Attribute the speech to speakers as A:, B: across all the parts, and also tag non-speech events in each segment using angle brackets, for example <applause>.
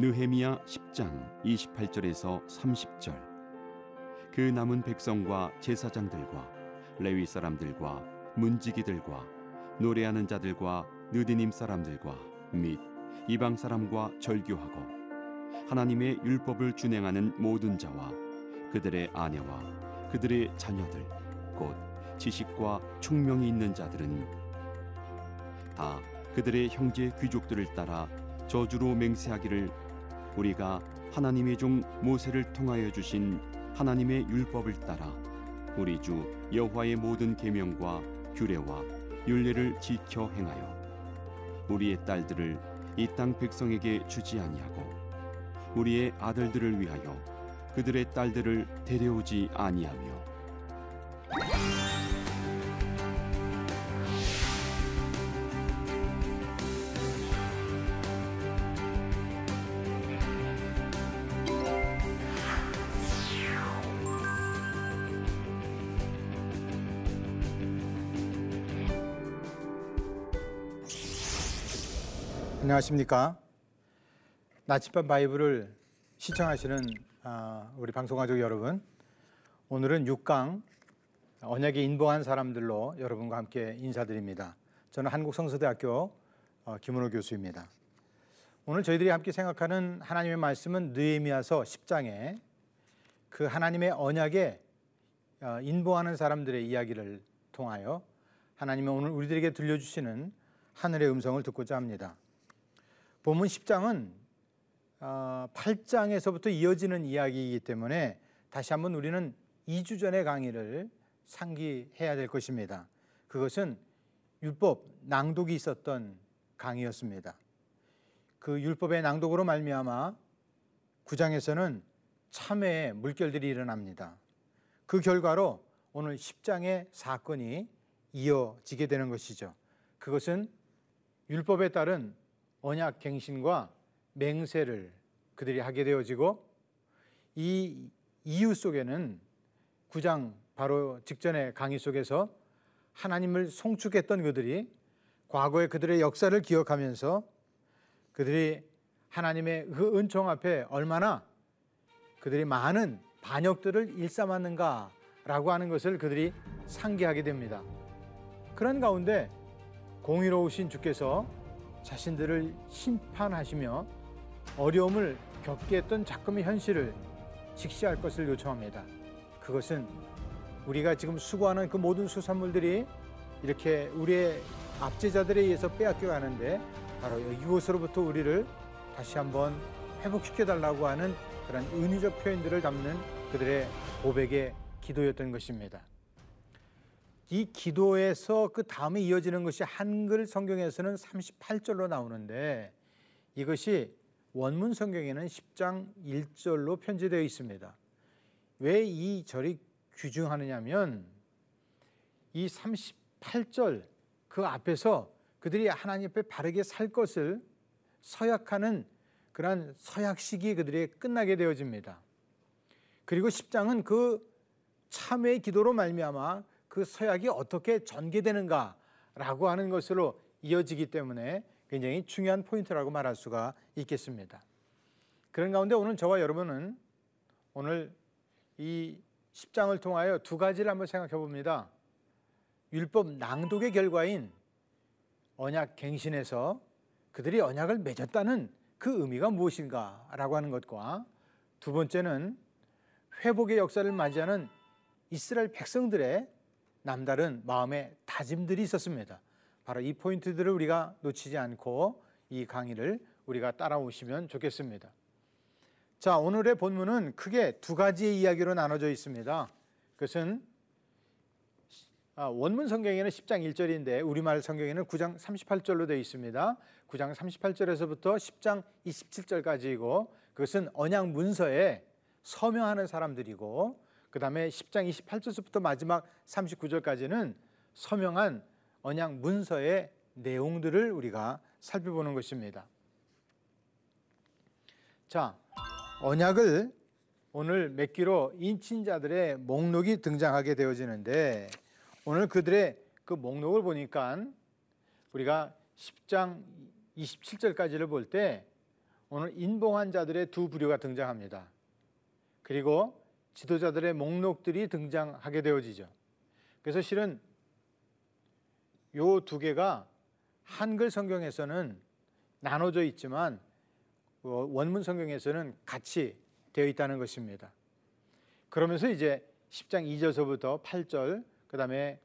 A: 느헤미야 10장 28절에서 30절. 그 남은 백성과 제사장들과 레위 사람들과 문지기들과 노래하는 자들과 느디님 사람들과 및 이방 사람과 절교하고 하나님의 율법을 준행하는 모든 자와 그들의 아내와 그들의 자녀들 곧 지식과 총명이 있는 자들은 다 그들의 형제 귀족들을 따라 저주로 맹세하기를 우리가 하나님의 종 모세를 통하여 주신 하나님의 율법을 따라 우리 주 여호와의 모든 계명과 규례와 율례를 지켜 행하여 우리의 딸들을 이 땅 백성에게 주지 아니하고 우리의 아들들을 위하여 그들의 딸들을 데려오지 아니하며
B: 안녕하십니까. 나침반 바이블을 시청하시는 아, 우리 방송가족 여러분. 오늘은 6강 언약에 인보한 사람들로 여러분과 함께 인사드립니다. 저는 한국성서대학교 어, 김은호 교수입니다. 오늘 저희들이 함께 생각하는 하나님의 말씀은 느헤미야서 10장에 그 하나님의 언약에 어, 인보하는 사람들의 이야기를 통하여 하나님의 오늘 우리들에게 들려주시는 하늘의 음성을 듣고자 합니다. 본문 10장은 8장에서부터 어, 이어지는 이야기이기 때문에 다시 한번 우리는 2주 전의 강의를 상기해야 될 것입니다. 그것은 율법 낭독이 있었던 강의였습니다. 그 율법의 낭독으로 말미암아 9장에서는 참회의 물결들이 일어납니다. 그 결과로 오늘 10장의 사건이 이어지게 되는 것이죠. 그것은 율법에 따른 언약 갱신과 맹세를 그들이 하게 되어지고 이 이유 속에는 구장 바로 직전의 강의 속에서 하나님을 송축했던 그들이 과거의 그들의 역사를 기억하면서 그들이 하나님의 그 은총 앞에 얼마나 그들이 많은 반역들을 일삼았는가라고 하는 것을 그들이 상기하게 됩니다. 그런 가운데 공의로우신 주께서 자신들을 심판하시며 어려움을 겪게 했던 작금의 현실을 직시할 것을 요청합니다. 그것은 우리가 지금 수고하는 그 모든 수산물들이 이렇게 우리의 압제자들에 의해서 빼앗겨 가는데 바로 이곳으로부터 우리를 다시 한번 회복시켜 달라고 하는 그런 은유적 표현들을 담는 그들의 고백의 기도였던 것입니다. 이 기도에서 그 다음에 이어지는 것이 한글 성경에서는 38절로 나오는데 이것이 원문 성경에는 10장 1절로 편지되어 있습니다. 왜 이 절이 규중하느냐면 이 38절 그 앞에서 그들이 하나님 앞에 바르게 살 것을 서약하는 그러한 서약식이 그들이 끝나게 되어집니다. 그리고 10장은 그 참회의 기도로 말미암아 그 서약이 어떻게 전개되는가라고 하는 것으로 이어지기 때문에 굉장히 중요한 포인트라고 말할 수가 있겠습니다. 그런 가운데 오늘 저와 여러분은 오늘 이 10장을 통하여 두 가지를 한번 생각해 봅니다. 율법 낭독의 결과인 언약 갱신에서 그들이 언약을 맺었다는 그 의미가 무엇인가라고 하는 것과 두 번째는 회복의 역사를 맞이하는 이스라엘 백성들의 남다른 마음의 다짐들이 있었습니다. 바로 이 포인트들을 우리가 놓치지 않고 이 강의를 우리가 따라오시면 좋겠습니다. 자, 오늘의 본문은 크게 두 가지의 이야기로 나눠져 있습니다. 그것은 아, 원문 성경에는 10장 1절인데 우리말 성경에는 9장 38절로 되어 있습니다. 9장 38절에서부터 10장 27절까지이고 그것은 언약 문서에 서명하는 사람들이고 그 다음에 10장 28절부터 마지막 39절까지는 서명한 언약 문서의 내용들을 우리가 살펴보는 것입니다. 자, 언약을 오늘 맺기로 인친자들의 목록이 등장하게 되어지는데 오늘 그들의 그 목록을 보니까 우리가 10장 27절까지를 볼 때 오늘 인봉한 자들의 두 부류가 등장합니다. 그리고 지도자들의 목록들이 등장하게 되어지죠. 그래서 실은 요 두 개가 한글 성경에서는 나눠져 있지만 어, 원문 성경에서는 같이 되어 있다는 것입니다. 그러면서 이제 10장 2절서부터 8절, 그다음에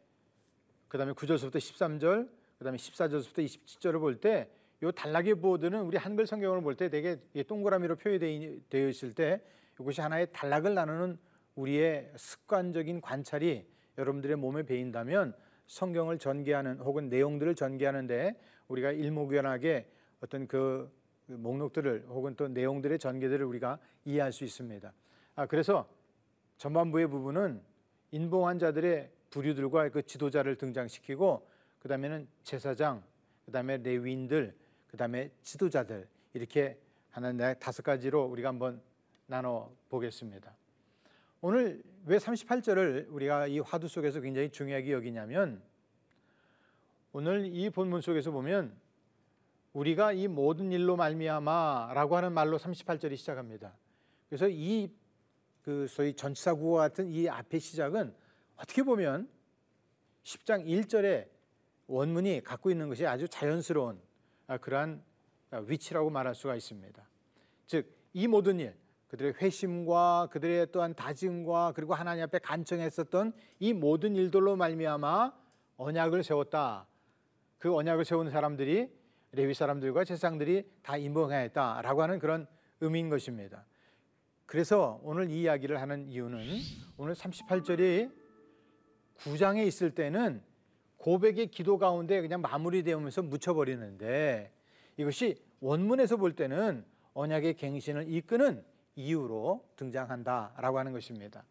B: 그다음에 9절서부터 13절, 그다음에 14절부터 27절을 볼 때요 단락의 보드는 우리 한글 성경을 볼 때 되게 동그라미로 표시되어 있을 때 이것이 하나의 단락을 나누는 우리의 습관적인 관찰이 여러분들의 몸에 배인다면 성경을 전개하는 혹은 내용들을 전개하는데 우리가 일목요연하게 어떤 그 목록들을 혹은 또 내용들의 전개들을 우리가 이해할 수 있습니다. 아 그래서 전반부의 부분은 인봉한 자들의 부류들과 그 지도자를 등장시키고 그 다음에는 제사장, 그 다음에 레위인들, 그 다음에 지도자들 이렇게 하나 네, 다섯 가지로 우리가 한번 나눠 보겠습니다. 오늘 왜 38절을 우리가 이 화두 속에서 굉장히 중요하게 여기냐면 오늘 이 본문 속에서 보면 우리가 이 모든 일로 말미암아라고 하는 말로 38절이 시작합니다. 그래서 이 그 소위 전치사 구와 같은 이 앞의 시작은 어떻게 보면 10장 1절에 원문이 갖고 있는 것이 아주 자연스러운 아, 그러한 위치라고 말할 수가 있습니다. 즉, 이 모든 일, 그들의 회심과 그들의 또한 다짐과 그리고 하나님 앞에 간청했었던 이 모든 일들로 말미암아 언약을 세웠다. 그 언약을 세운 사람들이 레위 사람들과 제사장들이 다 임봉하였다라고 하는 그런 의미인 것입니다. 그래서 오늘 이 이야기를 하는 이유는 오늘 38절이 9장에 있을 때는 고백의 기도 가운데 그냥 마무리되면서 묻혀버리는데 이것이 원문에서 볼 때는 언약의 갱신을 이끄는 이유로 등장한다라고 하는 것입니다.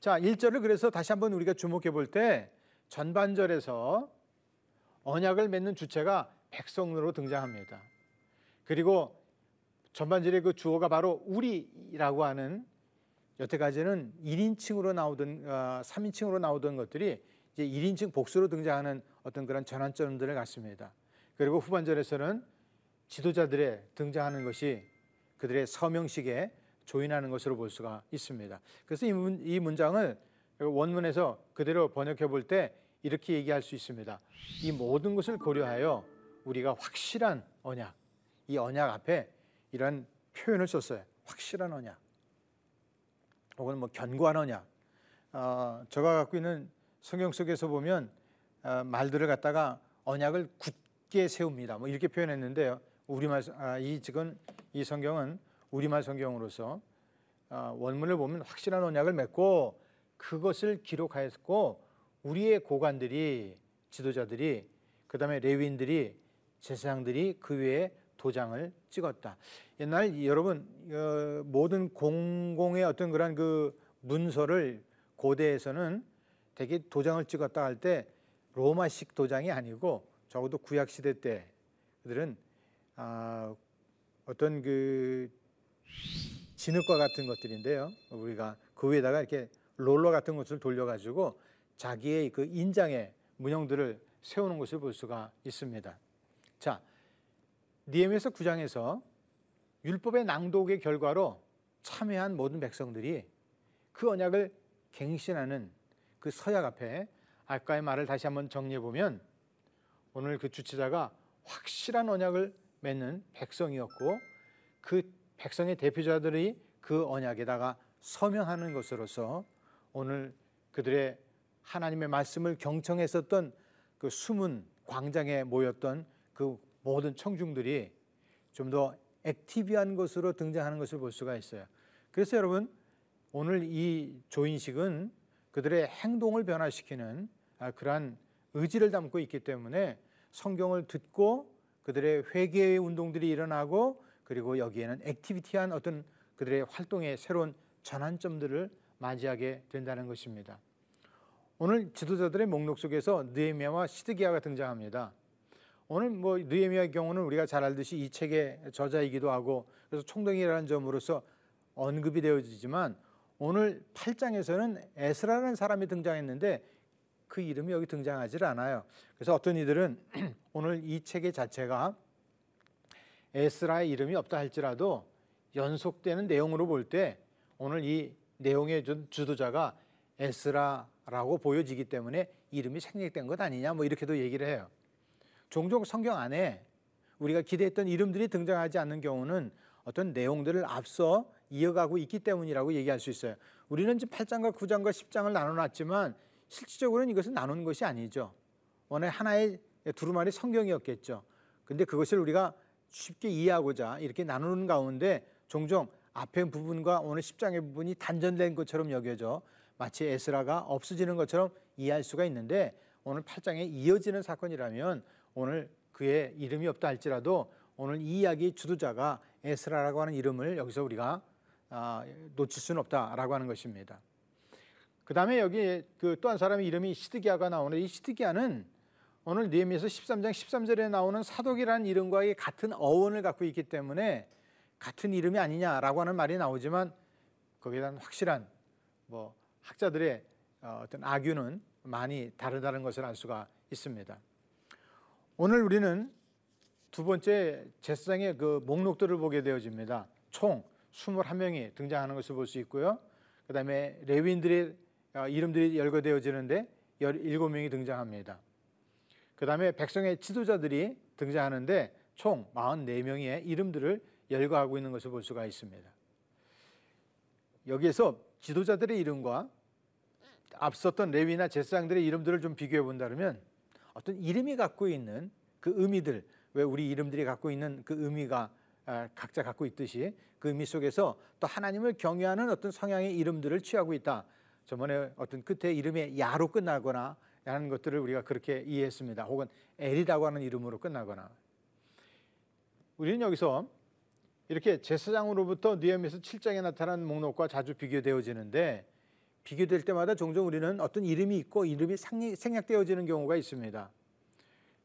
B: 자, 1절을 그래서 다시 한번 우리가 주목해 볼 때 전반절에서 언약을 맺는 주체가 백성으로 등장합니다. 그리고 전반절의 그 주어가 바로 우리라고 하는 여태까지는 1인칭으로 나오던 어, 3인칭으로 나오던 것들이 이제 1인칭 복수로 등장하는 어떤 그런 전환점들을 갖습니다. 그리고 후반절에서는 지도자들의 등장하는 것이 그들의 서명식에 조인하는 것으로 볼 수가 있습니다. 그래서 이, 문, 이 문장을 원문에서 그대로 번역해 볼 때 이렇게 얘기할 수 있습니다. 이 모든 것을 고려하여 우리가 확실한 언약, 이 언약 앞에 이런 표현을 썼어요. 확실한 언약, 혹은 뭐 견고한 언약. 어, 제가 갖고 있는 성경 속에서 보면 어, 말들을 갖다가 언약을 굳게 세웁니다. 뭐 이렇게 표현했는데요. 우리말 아, 이 지금 이 성경은 우리말 성경으로서 어, 원문을 보면 확실한 언약을 맺고 그것을 기록하였고 우리의 고관들이 지도자들이 그다음에 레위인들이 제사장들이 그 위에 도장을 찍었다. 옛날 여러분 어, 모든 공공의 어떤 그런 그 문서를 고대에서는 대개 도장을 찍었다 할 때 로마식 도장이 아니고 적어도 구약 시대 때 그들은 아, 어떤 그 진흙과 같은 것들인데요. 우리가 그 위에다가 이렇게 롤러 같은 것을 돌려가지고 자기의 그 인장의 문형들을 세우는 것을 볼 수가 있습니다. 자, 니에미서 9장에서 율법의 낭독의 결과로 참여한 모든 백성들이 그 언약을 갱신하는 그 서약 앞에 아까의 말을 다시 한번 정리해 보면 오늘 그 주체자가 확실한 언약을 맺는 백성이었고 그 백성의 대표자들이 그 언약에다가 서명하는 것으로서 오늘 그들의 하나님의 말씀을 경청했었던 그 숨은 광장에 모였던 그 모든 청중들이 좀 더 액티비한 것으로 등장하는 것을 볼 수가 있어요. 그래서 여러분 오늘 이 조인식은 그들의 행동을 변화시키는 아, 그러한 의지를 담고 있기 때문에 성경을 듣고 그들의 회개의 운동들이 일어나고 그리고 여기에는 액티비티한 어떤 그들의 활동의 새로운 전환점들을 맞이하게 된다는 것입니다. 오늘 지도자들의 목록 속에서 느헤미야와 시드기야가 등장합니다. 오늘 뭐 느헤미야의 경우는 우리가 잘 알듯이 이 책의 저자이기도 하고 그래서 총동이라는 점으로서 언급이 되어지지만 오늘 8장에서는 에스라라는 사람이 등장했는데 그 이름이 여기 등장하지 않아요. 그래서 어떤 이들은 <clears throat> 오늘 이 책의 자체가 에스라의 이름이 없다 할지라도 연속되는 내용으로 볼 때 오늘 이 내용의 주도자가 에스라라고 보여지기 때문에 이름이 생략된 것 아니냐 뭐 이렇게도 얘기를 해요. 종종 성경 안에 우리가 기대했던 이름들이 등장하지 않는 경우는 어떤 내용들을 앞서 이어가고 있기 때문이라고 얘기할 수 있어요. 우리는 지금 8장과 9장과 10장을 나눠놨지만 실질적으로는 이것은 나눈 것이 아니죠. 원래 하나의 두루마리 성경이었겠죠. 근데 그것을 우리가 쉽게 이해하고자 이렇게 나누는 가운데 종종 앞에 부분과 오늘 10장의 부분이 단전된 것처럼 여겨져 마치 에스라가 없어지는 것처럼 이해할 수가 있는데 오늘 8장에 이어지는 사건이라면 오늘 그의 이름이 없다 할지라도 오늘 이 이야기 주도자가 에스라라고 하는 이름을 여기서 우리가 아, 놓칠 수는 없다라고 하는 것입니다. 그 다음에 여기 그 또 한 사람의 이름이 시드기야가 나오는데 이 시드기야는 오늘 니에미에서 13장 13절에 나오는 사독이라는 이름과 같은 어원을 갖고 있기 때문에 같은 이름이 아니냐라고 하는 말이 나오지만 거기에 대한 확실한 뭐 학자들의 어, 어떤 악유는 많이 다르다는 것을 알 수가 있습니다. 오늘 우리는 두 번째 제사장의 그 목록들을 보게 되어집니다. 총 21명이 등장하는 것을 볼 수 있고요. 그 다음에 레위인들의 어, 이름들이 열거되어지는데 17명이 등장합니다. 그 다음에 백성의 지도자들이 등장하는데 총 44명의 이름들을 열거하고 있는 것을 볼 수가 있습니다. 여기에서 지도자들의 이름과 앞섰던 레위나 제사장들의 이름들을 좀 비교해 본다면 어떤 이름이 갖고 있는 그 의미들 왜 우리 이름들이 갖고 있는 그 의미가 아, 각자 갖고 있듯이 그 의미 속에서 또 하나님을 경외하는 어떤 성향의 이름들을 취하고 있다. 저번에 어떤 끝에 이름에 야로 끝나거나 하는 것들을 우리가 그렇게 이해했습니다. 혹은 엘이라고 하는 이름으로 끝나거나. 우리는 여기서 이렇게 제사장으로부터 니엠에서 7장에 나타난 목록과 자주 비교되어지는데 비교될 때마다 종종 우리는 어떤 이름이 있고 이름이 생략되어지는 경우가 있습니다.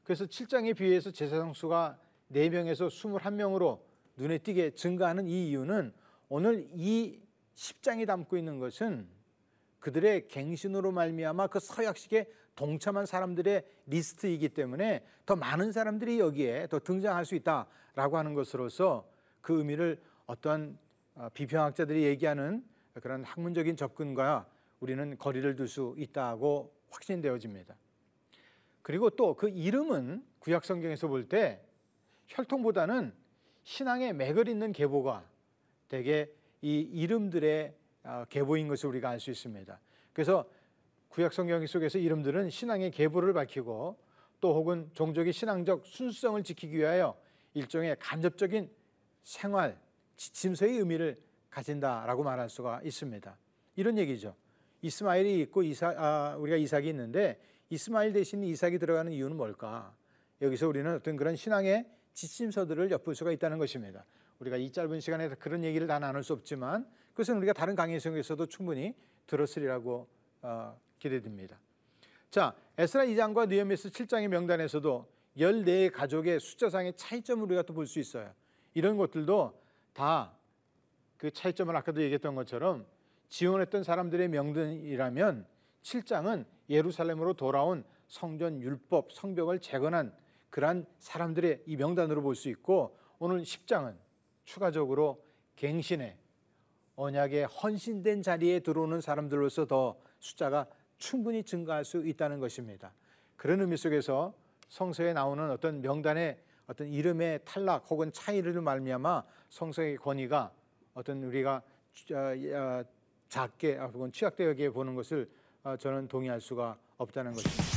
B: 그래서 7장에 비해서 제사장 수가 4명에서 21명으로 눈에 띄게 증가하는 이 이유는 오늘 이 10장이 담고 있는 것은 그들의 갱신으로 말미암아 그 서약식에 동참한 사람들의 리스트이기 때문에 더 많은 사람들이 여기에 더 등장할 수 있다라고 하는 것으로서 그 의미를 어떤 어, 비평학자들이 얘기하는 그런 학문적인 접근과 우리는 거리를 둘 수 있다고 확신되어집니다. 그리고 또 그 이름은 구약 성경에서 볼 때 혈통보다는 신앙의 맥을 잇는 계보가 대개 이 이름들의 어, 계보인 것을 우리가 알 수 있습니다. 그래서 구약 성경 속에서 이름들은 신앙의 계보를 밝히고 또 혹은 종족의 신앙적 순수성을 지키기 위하여 일종의 간접적인 생활 지침서의 의미를 가진다라고 말할 수가 있습니다. 이런 얘기죠. 이스마엘이 있고 이사, 아, 우리가 이삭이 있는데 이스마엘 대신 이삭이 들어가는 이유는 뭘까? 여기서 우리는 어떤 그런 신앙의 지침서들을 엿볼 수가 있다는 것입니다. 우리가 이 짧은 시간에 그런 얘기를 다 나눌 수 없지만 그것은 우리가 다른 강의 속에서도 충분히 들었으리라고 어, 기대됩니다. 자, 에스라 2장과 느헤미스 7장의 명단에서도 14의 가족의 숫자상의 차이점을 우리가 또 볼 수 있어요. 이런 것들도 다 그 차이점을 아까도 얘기했던 것처럼 지원했던 사람들의 명단이라면 7장은 예루살렘으로 돌아온 성전 율법 성벽을 재건한 그러한 사람들의 이 명단으로 볼 수 있고 오늘 10장은 추가적으로 갱신의 언약에 헌신된 자리에 들어오는 사람들로서 더 숫자가 충분히 증가할 수 있다는 것입니다. 그런 의미 속에서 성서에 나오는 어떤 명단의 어떤 이름의 탈락 혹은 차이를 말미암아 성서의 권위가 어떤 우리가 어, 어, 작게 혹은 취약되게 보는 것을 어, 저는 동의할 수가 없다는 것입니다.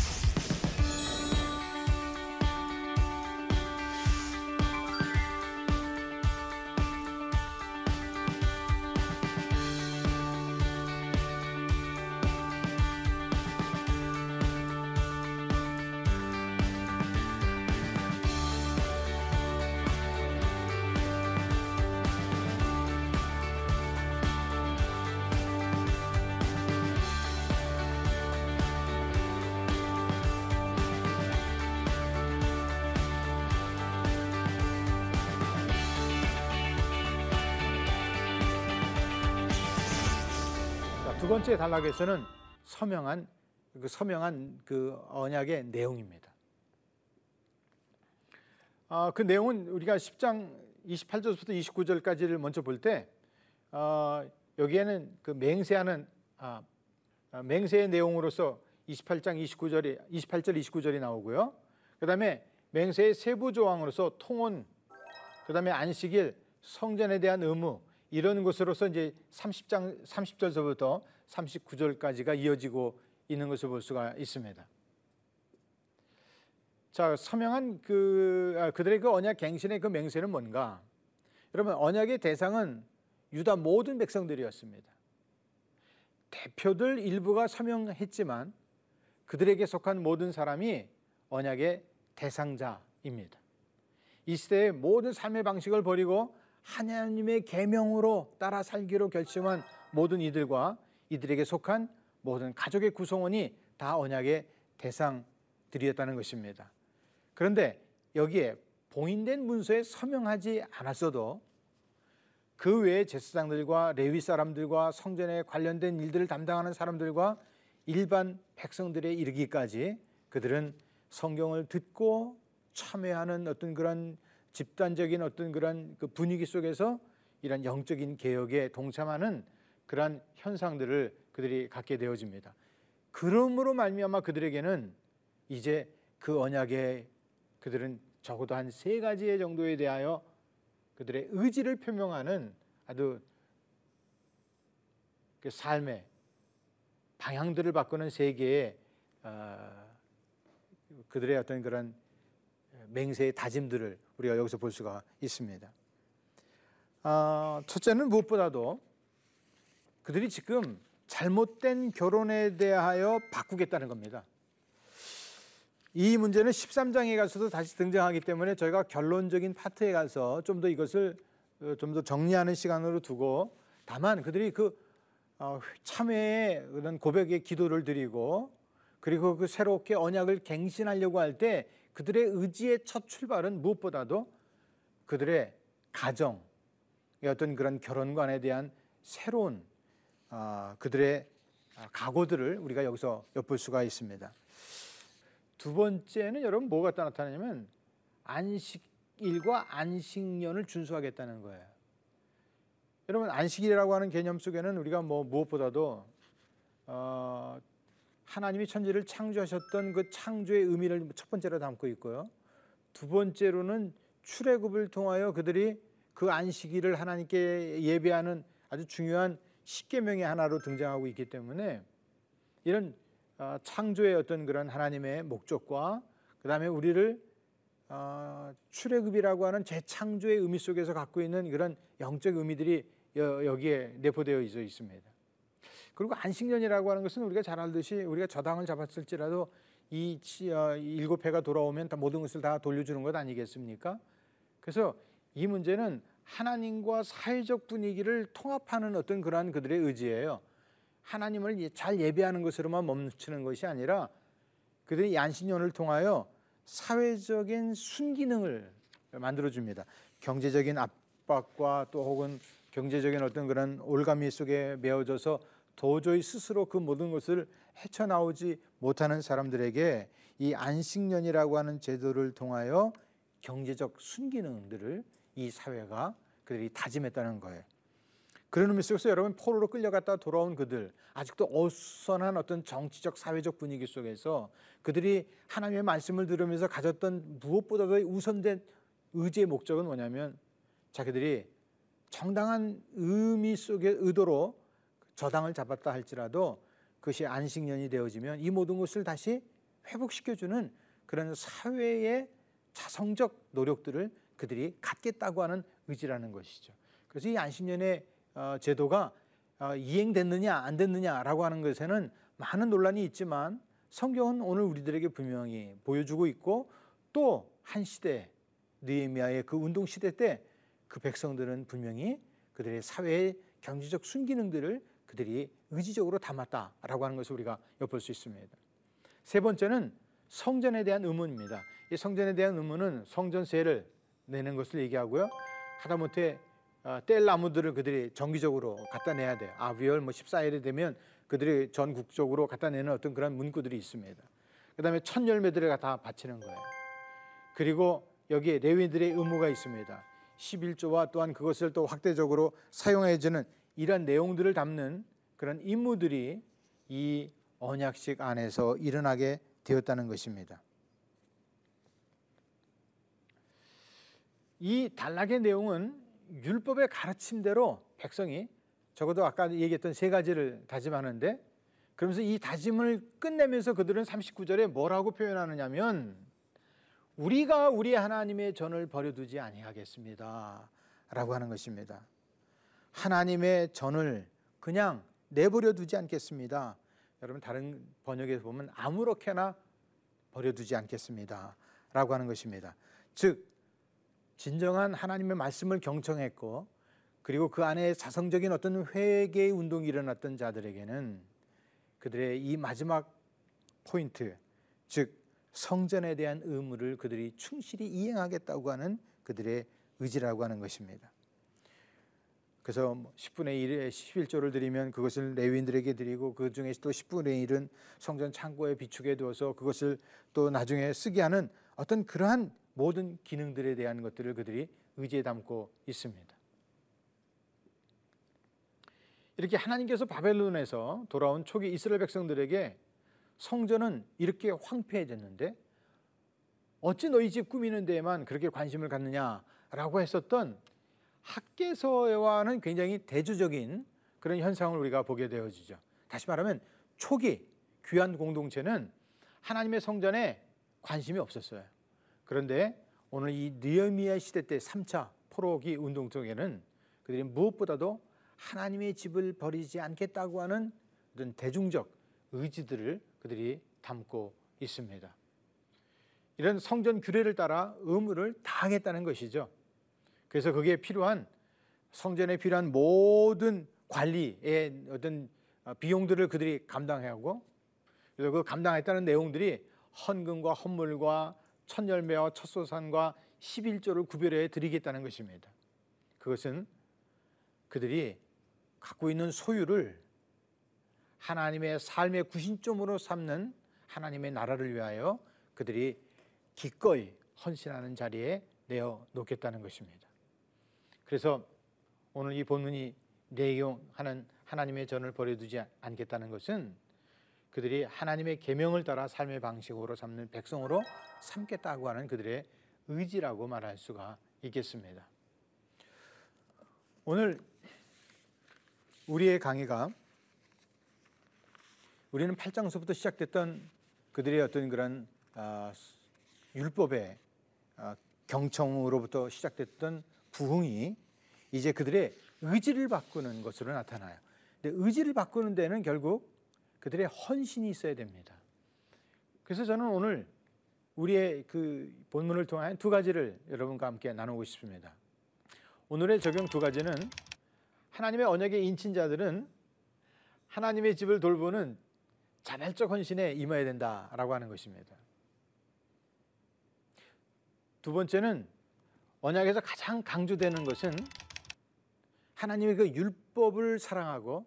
B: 두 번째 단락에서는 서명한 그 서명한 그 언약의 내용입니다. 아, 그 내용은 우리가 10장 28절부터 29절까지를 먼저 볼때 어, 여기에는 그 맹세하는 아, 아, 맹세의 내용으로서 28장 29절이 28절 29절이 나오고요. 그다음에 맹세의 세부 조항으로서 통혼 그다음에 안식일 성전에 대한 의무 이런 것으로서 이제 30장 30절서부터 39절까지가 이어지고 있는 것을 볼 수가 있습니다. 자, 서명한 그 아, 그들의 그 언약 갱신의 그 맹세는 뭔가? 여러분 언약의 대상은 유다 모든 백성들이었습니다. 대표들 일부가 서명했지만 그들에게 속한 모든 사람이 언약의 대상자입니다. 이 시대의 모든 삶의 방식을 버리고 하나님의 계명으로 따라 살기로 결심한 모든 이들과 이들에게 속한 모든 가족의 구성원이 다 언약의 대상들이었다는 것입니다. 그런데 여기에 봉인된 문서에 서명하지 않았어도 그 외에 제사장들과 레위 사람들과 성전에 관련된 일들을 담당하는 사람들과 일반 백성들에 이르기까지 그들은 성경을 듣고 참여하는 어떤 그런 집단적인 어떤 그런 그 분위기 속에서 이런 영적인 개혁에 동참하는 그러한 현상들을 그들이 갖게 되어집니다. 그러므로 말미암아 그들에게는 이제 그 언약에 그들은 적어도 한 세 가지의 정도에 대하여 그들의 의지를 표명하는 아주 그 삶의 방향들을 바꾸는 세계의 어, 그들의 어떤 그런 맹세의 다짐들을 우리가 여기서 볼 수가 있습니다. 어, 첫째는 무엇보다도 그들이 지금 잘못된 결혼에 대하여 바꾸겠다는 겁니다. 이 문제는 13장에 가서도 다시 등장하기 때문에 저희가 결론적인 파트에 가서 좀 더 이것을 어, 좀더 정리하는 시간으로 두고 다만 그들이 그 어, 참회의 그런 고백의 기도를 드리고 그리고 그 새롭게 언약을 갱신하려고 할 때 그들의 의지의 첫 출발은 무엇보다도 그들의 가정의 어떤 그런 결혼관에 대한 새로운 아, 그들의 각오들을 우리가 여기서 엿볼 수가 있습니다. 두 번째는 여러분 뭐가 나타나냐면 안식일과 안식년을 준수하겠다는 거예요. 여러분 안식일이라고 하는 개념 속에는 우리가 뭐 무엇보다도 어, 하나님이 천지를 창조하셨던 그 창조의 의미를 첫 번째로 담고 있고요. 두 번째로는 출애굽을 통하여 그들이 그 안식일을 하나님께 예배하는 아주 중요한 십계명의 하나로 등장하고 있기 때문에 이런 어, 창조의 어떤 그런 하나님의 목적과 그 다음에 우리를 어, 출애굽이라고 하는 재창조의 의미 속에서 갖고 있는 그런 영적 의미들이 여기에 내포되어 있습니다. 그리고 안식년이라고 하는 것은 우리가 잘 알듯이 우리가 저당을 잡았을지라도 이 어, 일곱 해가 돌아오면 다 모든 것을 다 돌려주는 것 아니겠습니까? 그래서 이 문제는 하나님과 사회적 분위기를 통합하는 어떤 그러한 그들의 의지예요. 하나님을 잘 예배하는 것으로만 멈추는 것이 아니라 그들이 안식년을 통하여 사회적인 순기능을 만들어 줍니다. 경제적인 압박과 또 혹은 경제적인 어떤 그런 올가미 속에 메어져서 도저히 스스로 그 모든 것을 헤쳐나오지 못하는 사람들에게 이 안식년이라고 하는 제도를 통하여 경제적 순기능들을 이 사회가 그들이 다짐했다는 거예요. 그런 의미 속에서 여러분 포로로 끌려갔다 돌아온 그들 아직도 어수선한 어떤 정치적 사회적 분위기 속에서 그들이 하나님의 말씀을 들으면서 가졌던 무엇보다도 우선된 의지의 목적은 뭐냐면 자기들이 정당한 의미 속의 의도로 저당을 잡았다 할지라도 그것이 안식년이 되어지면 이 모든 것을 다시 회복시켜주는 그런 사회의 자성적 노력들을 그들이 갖겠다고 하는 의지라는 것이죠. 그래서 이 안식년의 어, 제도가 어, 이행됐느냐 안 됐느냐라고 하는 것에는 많은 논란이 있지만 성경은 오늘 우리들에게 분명히 보여주고 있고 또 한 시대 느헤미야의 그 운동 시대 때 그 백성들은 분명히 그들의 사회의 경제적 순기능들을 그들이 의지적으로 담았다라고 하는 것을 우리가 엿볼 수 있습니다. 세 번째는 성전에 대한 의문입니다. 이 성전에 대한 의문은 성전세를 내는 것을 얘기하고요. 하다못해 어, 뗄 나무들을 그들이 정기적으로 갖다 내야 돼요. 아비월 뭐 14일이 되면 그들이 전국적으로 갖다 내는 어떤 그런 문구들이 있습니다. 그다음에 첫 열매들을 갖다 바치는 거예요. 그리고 여기에 레위인들의 의무가 있습니다. 11조와 또한 그것을 또 확대적으로 사용해주는 이런 내용들을 담는 그런 임무들이 이 언약식 안에서 일어나게 되었다는 것입니다. 이 단락의 내용은 율법의 가르침대로 백성이 적어도 아까 얘기했던 세 가지를 다짐하는데 그러면서 이 다짐을 끝내면서 그들은 39절에 뭐라고 표현하느냐면 우리가 우리 하나님의 전을 버려두지 아니하겠습니다. 라고 하는 것입니다. 하나님의 전을 그냥 내버려 두지 않겠습니다. 여러분 다른 번역에서 보면 아무렇게나 버려두지 않겠습니다. 라고 하는 것입니다. 즉 진정한 하나님의 말씀을 경청했고 그리고 그 안에 자성적인 어떤 회개의 운동이 일어났던 자들에게는 그들의 이 마지막 포인트 즉 성전에 대한 의무를 그들이 충실히 이행하겠다고 하는 그들의 의지라고 하는 것입니다. 그래서 10분의 1에 11조를 드리면 그것을 레위인들에게 드리고 그 중에 또 10분의 1은 성전 창고에 비축해 두어서 그것을 또 나중에 쓰게 하는 어떤 그러한 모든 기능들에 대한 것들을 그들이 의지에 담고 있습니다. 이렇게 하나님께서 바벨론에서 돌아온 초기 이스라엘 백성들에게 성전은 이렇게 황폐해졌는데 어찌 너희 집 꾸미는 데에만 그렇게 관심을 갖느냐라고 했었던 학계서와는 굉장히 대조적인 그런 현상을 우리가 보게 되어지죠. 다시 말하면 초기 귀한 공동체는 하나님의 성전에 관심이 없었어요. 그런데 오늘 이 느헤미야 시대 때 3차 포로기 운동 속에는 그들이 무엇보다도 하나님의 집을 버리지 않겠다고 하는 어떤 대중적 의지들을 그들이 담고 있습니다. 이런 성전 규례를 따라 의무를 다하겠다는 것이죠. 그래서 거기에 필요한 성전에 필요한 모든 관리의 어떤 비용들을 그들이 감당해야 하고 그래서 그 감당했다는 내용들이 헌금과 헌물과 천열매와 첫 소산과 11조를 구별해 드리겠다는 것입니다. 그것은 그들이 갖고 있는 소유를 하나님의 삶의 구신점으로 삼는 하나님의 나라를 위하여 그들이 기꺼이 헌신하는 자리에 내어 놓겠다는 것입니다. 그래서 오늘 이 본문이 내용하는 하나님의 전을 버려두지 않겠다는 것은 그들이 하나님의 계명을 따라 삶의 방식으로 삼는 백성으로 삼겠다고 하는 그들의 의지라고 말할 수가 있겠습니다. 오늘 우리의 강의가 우리는 8장서부터 시작됐던 그들의 어떤 그런 아, 율법의 아, 경청으로부터 시작됐던 부흥이 이제 그들의 의지를 바꾸는 것으로 나타나요. 근데 의지를 바꾸는 데는 결국 그들의 헌신이 있어야 됩니다. 그래서 저는 오늘 우리의 그 본문을 통한 두 가지를 여러분과 함께 나누고 싶습니다. 오늘의 적용 두 가지는 하나님의 언약의 인친자들은 하나님의 집을 돌보는 자발적 헌신에 임해야 된다라고 하는 것입니다. 두 번째는 언약에서 가장 강조되는 것은 하나님의 그 율법을 사랑하고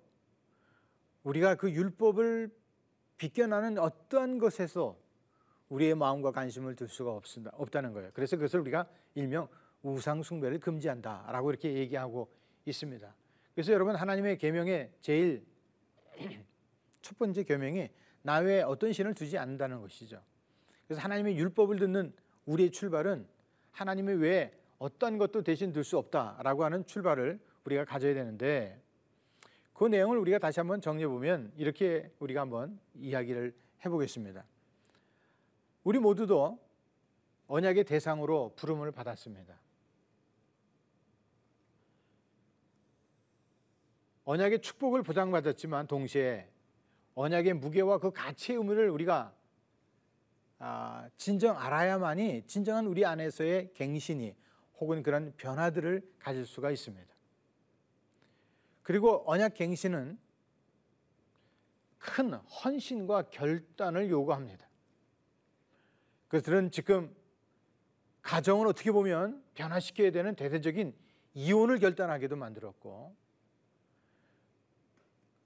B: 우리가 그 율법을 비껴나는 어떠한 것에서 우리의 마음과 관심을 둘 수가 없습니다. 없다는 거예요. 그래서 그것을 우리가 일명 우상 숭배를 금지한다라고 이렇게 얘기하고 있습니다. 그래서 여러분 하나님의 계명의 제일 <clears throat> 첫 번째 계명이 나 외에 어떤 신을 두지 않는다는 것이죠. 그래서 하나님의 율법을 듣는 우리의 출발은 하나님의 외에 어떤 것도 대신 둘 수 없다라고 하는 출발을 우리가 가져야 되는데 그 내용을 우리가 다시 한번 정리해 보면 이렇게 우리가 한번 이야기를 해 보겠습니다. 우리 모두도 언약의 대상으로 부름을 받았습니다. 언약의 축복을 보장받았지만 동시에 언약의 무게와 그 가치의 의미를 우리가 아, 진정 알아야만이 진정한 우리 안에서의 갱신이 혹은 그런 변화들을 가질 수가 있습니다. 그리고 언약 갱신은 큰 헌신과 결단을 요구합니다. 그들은 지금 가정을 어떻게 보면 변화시켜야 되는 대대적인 이혼을 결단하게도 만들었고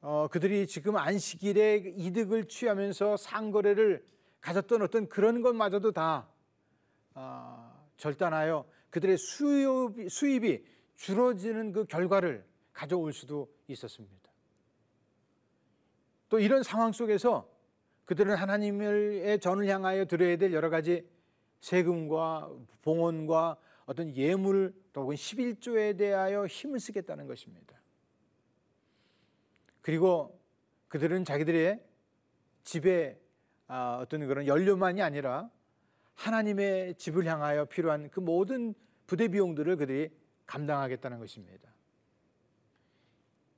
B: 어, 그들이 지금 안식일에 이득을 취하면서 상거래를 가졌던 어떤 그런 것마저도 다 어, 절단하여 그들의 수입이, 수입이 줄어지는 그 결과를 가져올 수도 있었습니다. 또 이런 상황 속에서 그들은 하나님의 전을 향하여 드려야 될 여러 가지 세금과 봉헌과 어떤 예물 또는 11조에 대하여 힘을 쓰겠다는 것입니다. 그리고 그들은 자기들의 집에 아, 어떤 그런 연료만이 아니라 하나님의 집을 향하여 필요한 그 모든 부대 비용들을 그들이 감당하겠다는 것입니다.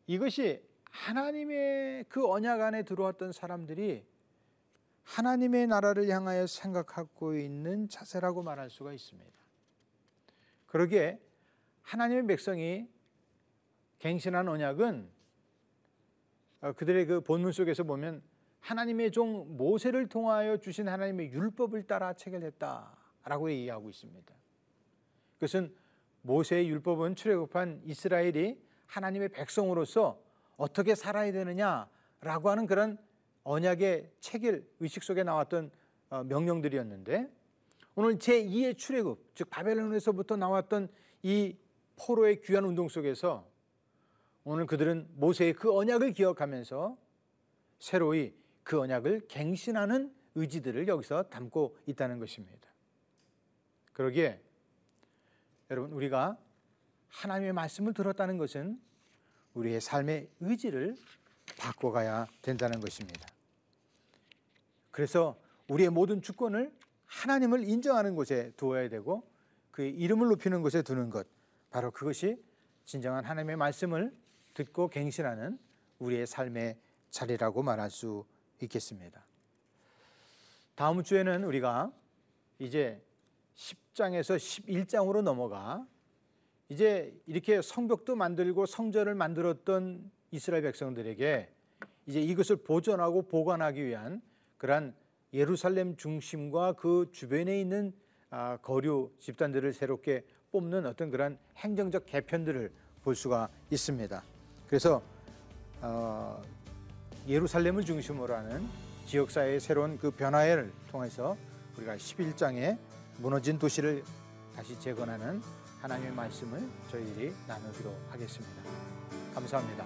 B: 이것이 하나님의 그 언약 안에 들어왔던 사람들이 하나님의 나라를 향하여 생각하고 있는 자세라고 말할 수가 있습니다. 그러기에 하나님의 백성이 갱신한 언약은 어, 그들의 그 본문 속에서 보면 하나님의 종 모세를 통하여 주신 하나님의 율법을 따라 체결했다라고 얘기하고 있습니다. 그것은 모세의 율법은 출애굽한 이스라엘이 하나님의 백성으로서 어떻게 살아야 되느냐라고 하는 그런 언약의 체결 의식 속에 나왔던 어, 명령들이었는데 오늘 제2의 출애굽 즉 바벨론에서부터 나왔던 이 포로의 귀한 운동 속에서 오늘 그들은 모세의 그 언약을 기억하면서 새로이 그 언약을 갱신하는 의지들을 여기서 담고 있다는 것입니다. 그러기에 여러분 우리가 하나님의 말씀을 들었다는 것은 우리의 삶의 의지를 바꿔가야 된다는 것입니다. 그래서 우리의 모든 주권을 하나님을 인정하는 곳에 두어야 되고 그의 이름을 높이는 곳에 두는 것 바로 그것이 진정한 하나님의 말씀을 듣고 갱신하는 우리의 삶의 자리라고 말할 수 있겠습니다. 다음 주에는 우리가 이제 10장에서 11장으로 넘어가 이제 이렇게 성벽도 만들고 성전을 만들었던 이스라엘 백성들에게 이제 이것을 보존하고 보관하기 위한 그러한 예루살렘 중심과 그 주변에 있는 아, 거류 집단들을 새롭게 뽑는 어떤 그런 행정적 개편들을 볼 수가 있습니다. 그래서 어, 예루살렘을 중심으로 하는 지역사회의 새로운 그 변화를 통해서 우리가 11장에 무너진 도시를 다시 재건하는 하나님의 말씀을 저희들이 나누기로 하겠습니다. 감사합니다.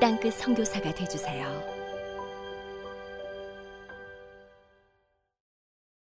C: 땅끝 성교사가 되주세요